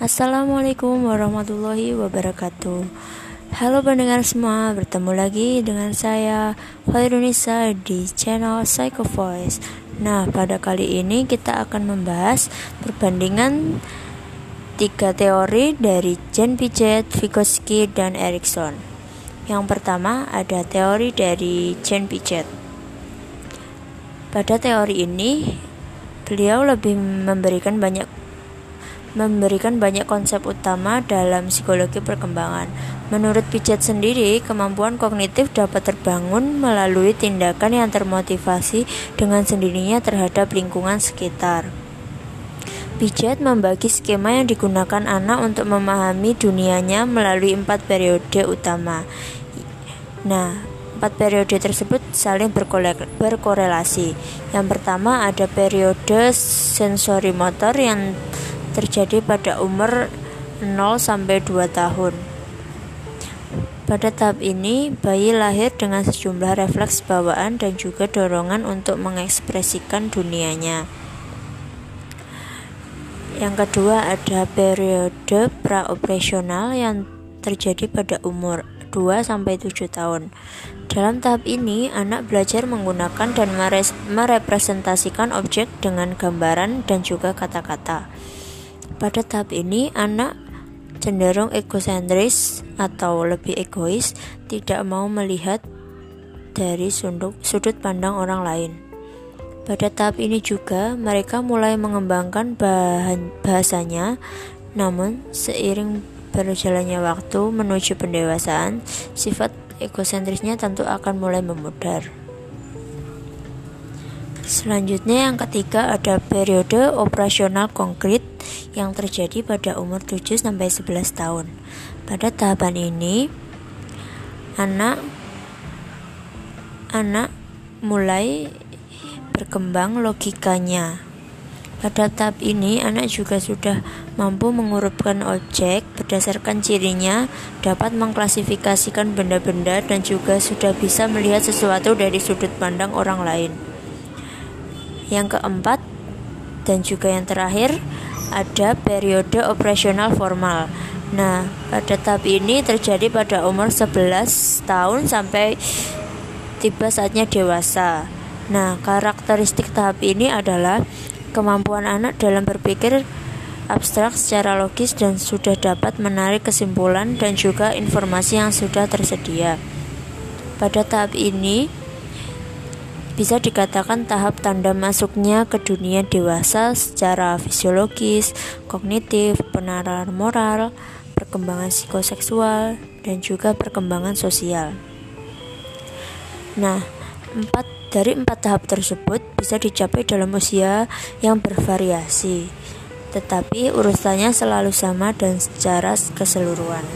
Assalamualaikum warahmatullahi wabarakatuh. Halo pendengar semua, bertemu lagi dengan saya Khairunisa di channel Psycho Voice. Nah, pada kali ini kita akan membahas perbandingan tiga teori dari Jen Piaget, Vygotsky, dan Erikson Yang pertama ada teori dari Jen Piaget. Pada teori ini, beliau lebih memberikan banyak memberikan banyak konsep utama dalam psikologi perkembangan. Menurut Piaget sendiri, kemampuan kognitif dapat terbangun melalui tindakan yang termotivasi dengan sendirinya terhadap lingkungan sekitar. Piaget membagi skema yang digunakan anak untuk memahami dunianya melalui empat periode utama. Nah, empat periode tersebut saling berkorelasi. Yang pertama ada periode sensori motor yang terjadi pada umur 0 sampai 2 tahun. Pada tahap ini, bayi lahir dengan sejumlah refleks bawaan dan juga dorongan untuk mengekspresikan dunianya. Yang kedua ada periode praoperasional yang terjadi pada umur 2 sampai 7 tahun. Dalam tahap ini, anak belajar menggunakan dan merepresentasikan objek dengan gambaran dan juga kata-kata. Pada tahap ini, anak cenderung egosentris atau lebih egois, tidak mau melihat dari sudut, pandang orang lain. Pada tahap ini juga, mereka mulai mengembangkan bahan bahasanya, namun seiring berjalannya waktu menuju pendewasaan, sifat egosentrisnya tentu akan mulai memudar. Selanjutnya yang ketiga ada periode operasional konkret yang terjadi pada umur 7 sampai 11 tahun. Pada tahapan ini anak anak mulai berkembang logikanya. Pada tahap ini, anak juga sudah mampu mengurutkan objek berdasarkan cirinya, dapat mengklasifikasikan benda-benda, dan juga sudah bisa melihat sesuatu dari sudut pandang orang lain. Yang keempat dan juga yang terakhir ada periode operasional formal. Nah, pada tahap ini terjadi pada umur 11 tahun sampai tiba saatnya dewasa. Nah, karakteristik tahap ini adalah kemampuan anak dalam berpikir abstrak secara logis dan sudah dapat menarik kesimpulan dan juga informasi yang sudah tersedia. Pada tahap ini, bisa dikatakan tahap tanda masuknya ke dunia dewasa secara fisiologis, kognitif, penarahan moral, perkembangan psikoseksual, dan juga perkembangan sosial. Nah, empat dari empat tahap tersebut bisa dicapai dalam usia yang bervariasi, tetapi urusannya selalu sama dan secara keseluruhan.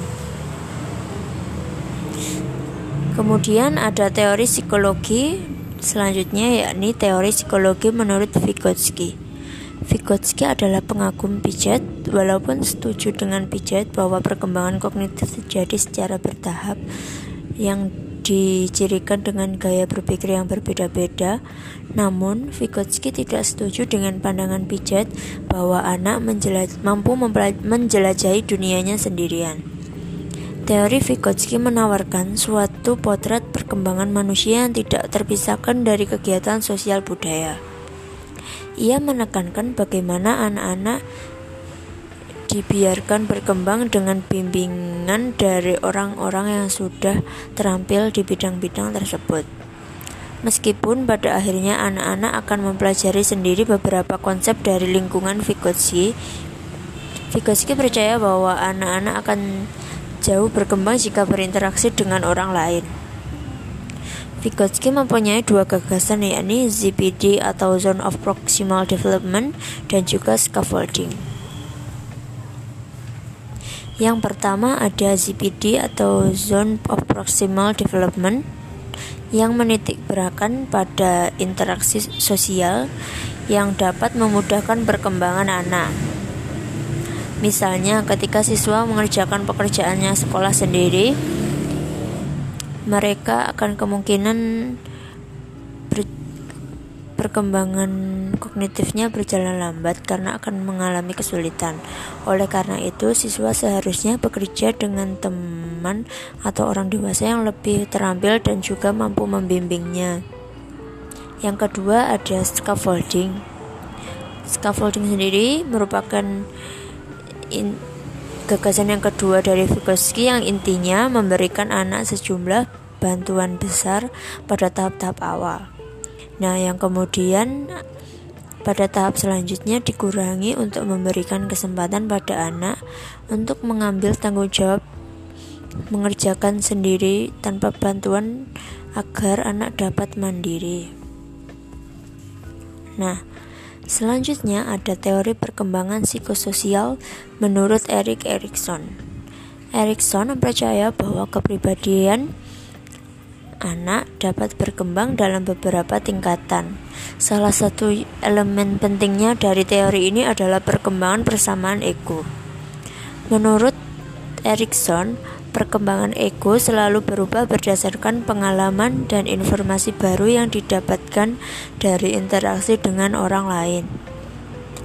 Kemudian ada teori psikologi Selanjutnya yakni teori psikologi menurut Vygotsky. Vygotsky adalah pengagum Piaget, walaupun setuju dengan Piaget bahwa perkembangan kognitif terjadi secara bertahap yang dicirikan dengan gaya berpikir yang berbeda-beda. Namun, Vygotsky tidak setuju dengan pandangan Piaget bahwa anak mampu menjelajahi dunianya sendirian. Teori Vygotsky menawarkan suatu potret perkembangan manusia yang tidak terpisahkan dari kegiatan sosial budaya. Ia menekankan bagaimana anak-anak dibiarkan berkembang dengan bimbingan dari orang-orang yang sudah terampil di bidang-bidang tersebut. Meskipun pada akhirnya anak-anak akan mempelajari sendiri beberapa konsep dari lingkungan Vygotsky, Vygotsky percaya bahwa anak-anak akan jauh berkembang jika berinteraksi dengan orang lain. Vygotsky mempunyai dua gagasan yakni ZPD atau Zone of Proximal Development dan juga Scaffolding. Yang pertama ada ZPD atau Zone of Proximal Development yang menitik beratkan pada interaksi sosial yang dapat memudahkan perkembangan anak. Misalnya, ketika siswa mengerjakan pekerjaannya sekolah sendiri, mereka akan kemungkinan ber, perkembangan kognitifnya berjalan lambat karena akan mengalami kesulitan. Oleh karena itu, siswa seharusnya bekerja dengan teman atau orang dewasa yang lebih terampil dan juga mampu membimbingnya. Yang kedua ada scaffolding. Scaffolding sendiri merupakan in, gagasan yang kedua dari Vygotsky yang intinya memberikan anak sejumlah bantuan besar pada tahap-tahap awal. Nah, yang kemudian pada tahap selanjutnya dikurangi untuk memberikan kesempatan pada anak untuk mengambil tanggung jawab mengerjakan sendiri tanpa bantuan agar anak dapat mandiri. Nah, selanjutnya ada teori perkembangan psikososial menurut Erik Erikson. Erikson percaya bahwa kepribadian anak dapat berkembang dalam beberapa tingkatan. Salah satu elemen pentingnya dari teori ini adalah perkembangan persamaan ego. Menurut Erikson, perkembangan ego selalu berubah berdasarkan pengalaman dan informasi baru yang didapatkan dari interaksi dengan orang lain.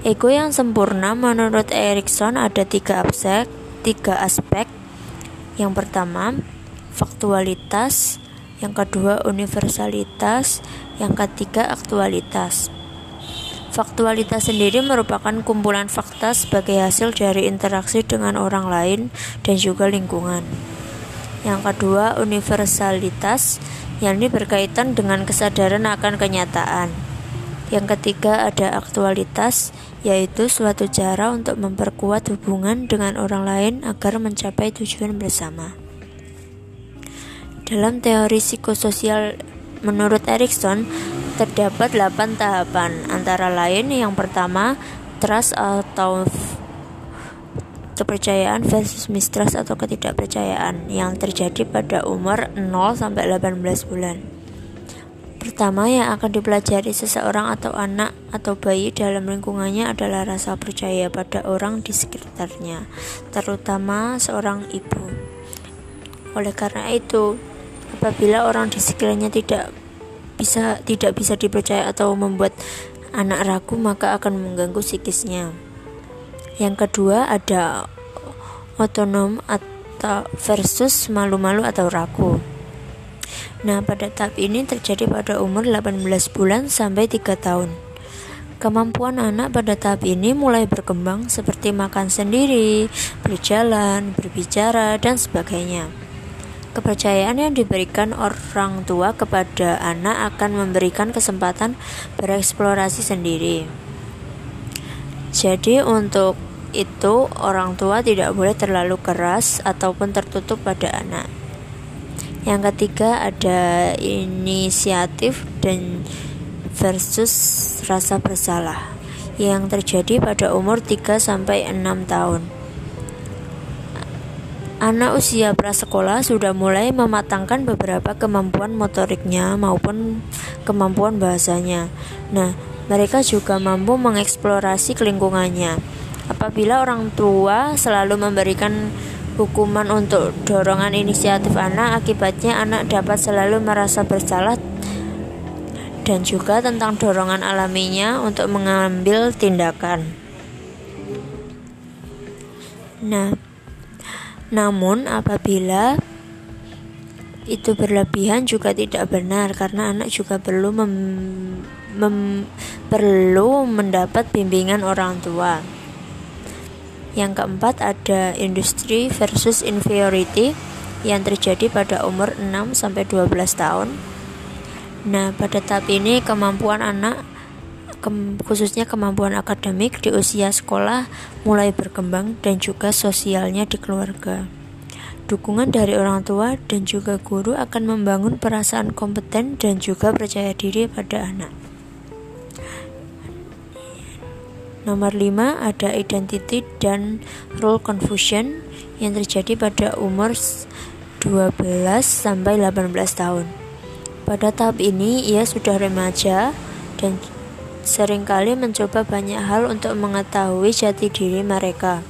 Ego yang sempurna menurut Erikson ada tiga aspek, tiga aspek. Yang pertama, faktualitas, yang kedua universalitas, yang ketiga aktualitas. Faktualitas sendiri merupakan kumpulan fakta sebagai hasil dari interaksi dengan orang lain dan juga lingkungan. Yang kedua, universalitas, yang ini berkaitan dengan kesadaran akan kenyataan. Yang ketiga ada aktualitas, yaitu suatu cara untuk memperkuat hubungan dengan orang lain agar mencapai tujuan bersama. Dalam teori psikososial menurut Erikson terdapat 8 tahapan antara lain yang pertama trust atau kepercayaan versus mistrust atau ketidakpercayaan yang terjadi pada umur 0 sampai 18 bulan. Pertama yang akan dipelajari seseorang atau anak atau bayi dalam lingkungannya adalah rasa percaya pada orang di sekitarnya, terutama seorang ibu. Oleh karena itu, Apabila orang di sekelilingnya tidak bisa tidak bisa dipercaya atau membuat anak ragu, maka akan mengganggu psikisnya. Yang kedua ada otonom atau versus malu-malu atau ragu. Nah, pada tahap ini terjadi pada umur 18 bulan sampai 3 tahun. Kemampuan anak pada tahap ini mulai berkembang seperti makan sendiri, berjalan, berbicara, dan sebagainya. Kepercayaan yang diberikan orang tua kepada anak akan memberikan kesempatan bereksplorasi sendiri. Jadi, untuk itu, orang tua tidak boleh terlalu keras ataupun tertutup pada anak. Yang ketiga, ada inisiatif dan versus rasa bersalah yang terjadi pada umur 3 sampai 6 tahun. Anak usia prasekolah sudah mulai mematangkan beberapa kemampuan motoriknya maupun kemampuan bahasanya. Nah, mereka juga mampu mengeksplorasi lingkungannya. Apabila orang tua selalu memberikan hukuman untuk dorongan inisiatif anak, akibatnya anak dapat selalu merasa bersalah dan juga tentang dorongan alaminya untuk mengambil tindakan. Nah, namun apabila itu berlebihan juga tidak benar karena anak juga perlu mem, mem, perlu mendapat bimbingan orang tua. Yang keempat ada industri versus inferiority yang terjadi pada umur 6 sampai 12 tahun. Nah, pada tahap ini kemampuan anak khususnya kemampuan akademik di usia sekolah mulai berkembang dan juga sosialnya di keluarga. Dukungan dari orang tua dan juga guru akan membangun perasaan kompeten dan juga percaya diri pada anak. Nomor 5 ada identity dan role confusion yang terjadi pada umur 12 sampai 18 tahun. Pada tahap ini ia sudah remaja dan sering kali mencoba banyak hal untuk mengetahui jati diri mereka.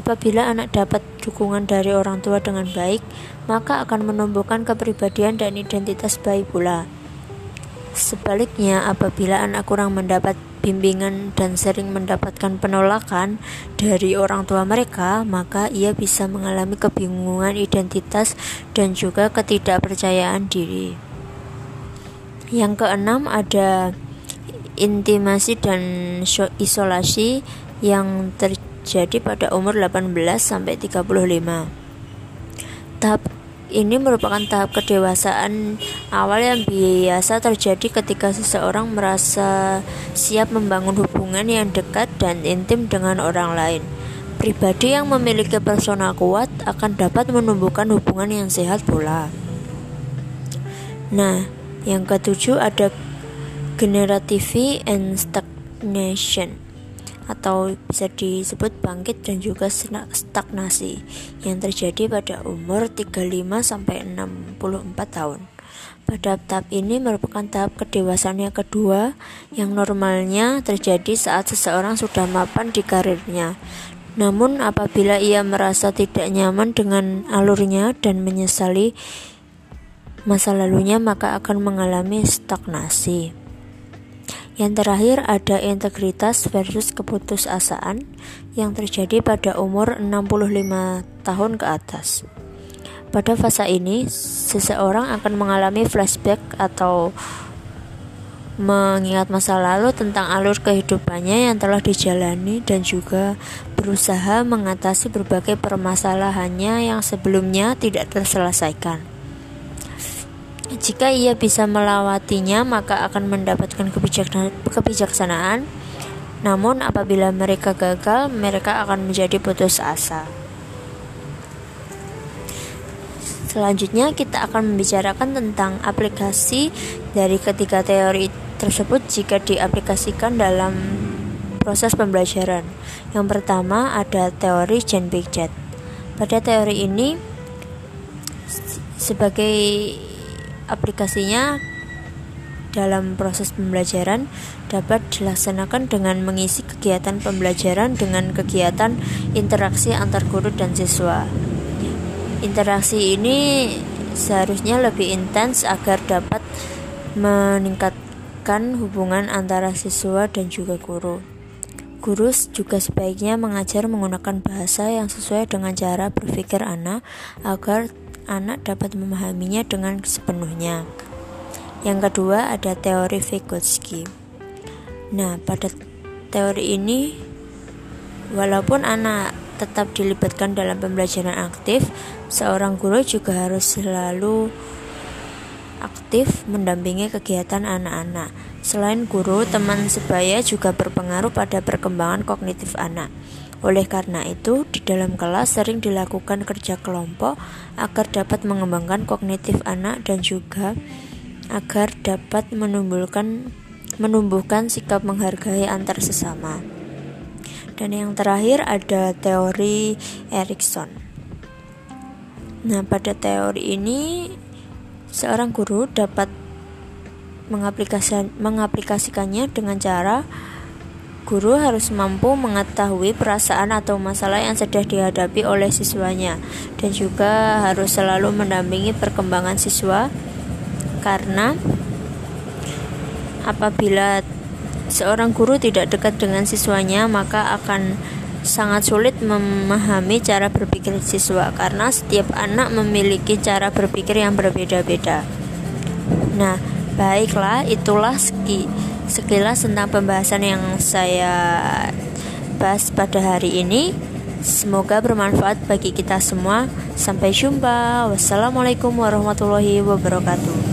Apabila anak dapat dukungan dari orang tua dengan baik, maka akan menumbuhkan kepribadian dan identitas baik pula. Sebaliknya, apabila anak kurang mendapat bimbingan dan sering mendapatkan penolakan dari orang tua mereka, maka ia bisa mengalami kebingungan identitas dan juga ketidakpercayaan diri. Yang keenam ada intimasi dan isolasi yang terjadi pada umur 18 sampai 35. Tahap ini merupakan tahap kedewasaan awal yang biasa terjadi ketika seseorang merasa siap membangun hubungan yang dekat dan intim dengan orang lain. Pribadi yang memiliki personal kuat akan dapat menumbuhkan hubungan yang sehat pula. Nah, yang ketujuh ada generative and stagnation atau bisa disebut bangkit dan juga stagnasi yang terjadi pada umur 35 sampai 64 tahun. Pada tahap ini merupakan tahap kedewasaan yang kedua yang normalnya terjadi saat seseorang sudah mapan di karirnya. Namun apabila ia merasa tidak nyaman dengan alurnya dan menyesali masa lalunya maka akan mengalami stagnasi. Yang terakhir ada integritas versus keputusasaan yang terjadi pada umur 65 tahun ke atas. Pada fase ini, seseorang akan mengalami flashback atau mengingat masa lalu tentang alur kehidupannya yang telah dijalani dan juga berusaha mengatasi berbagai permasalahannya yang sebelumnya tidak terselesaikan. Jika ia bisa melewatinya, maka akan mendapatkan kebijaksanaan. Namun, apabila mereka gagal, mereka akan menjadi putus asa. Selanjutnya, kita akan membicarakan tentang aplikasi dari ketiga teori tersebut jika diaplikasikan dalam proses pembelajaran. Yang pertama ada teori Jen Piaget. Pada teori ini, sebagai aplikasinya dalam proses pembelajaran dapat dilaksanakan dengan mengisi kegiatan pembelajaran dengan kegiatan interaksi antar guru dan siswa. Interaksi ini seharusnya lebih intens agar dapat meningkatkan hubungan antara siswa dan juga guru. Guru juga sebaiknya mengajar menggunakan bahasa yang sesuai dengan cara berpikir anak agar anak dapat memahaminya dengan sepenuhnya. Yang kedua ada teori Vygotsky. Nah, pada teori ini walaupun anak tetap dilibatkan dalam pembelajaran aktif, seorang guru juga harus selalu aktif mendampingi kegiatan anak-anak. Selain guru, teman sebaya juga berpengaruh pada perkembangan kognitif anak. Oleh karena itu, di dalam kelas sering dilakukan kerja kelompok agar dapat mengembangkan kognitif anak dan juga agar dapat menumbuhkan menumbuhkan sikap menghargai antar sesama. Dan yang terakhir ada teori Erikson. Nah, pada teori ini seorang guru dapat mengaplikasikannya dengan cara Guru harus mampu mengetahui perasaan atau masalah yang sedang dihadapi oleh siswanya dan juga harus selalu mendampingi perkembangan siswa karena apabila seorang guru tidak dekat dengan siswanya maka akan sangat sulit memahami cara berpikir siswa karena setiap anak memiliki cara berpikir yang berbeda-beda. Nah, baiklah itulah segi sekilas tentang pembahasan yang saya bahas pada hari ini. Semoga bermanfaat bagi kita semua. Sampai jumpa. Wassalamualaikum warahmatullahi wabarakatuh.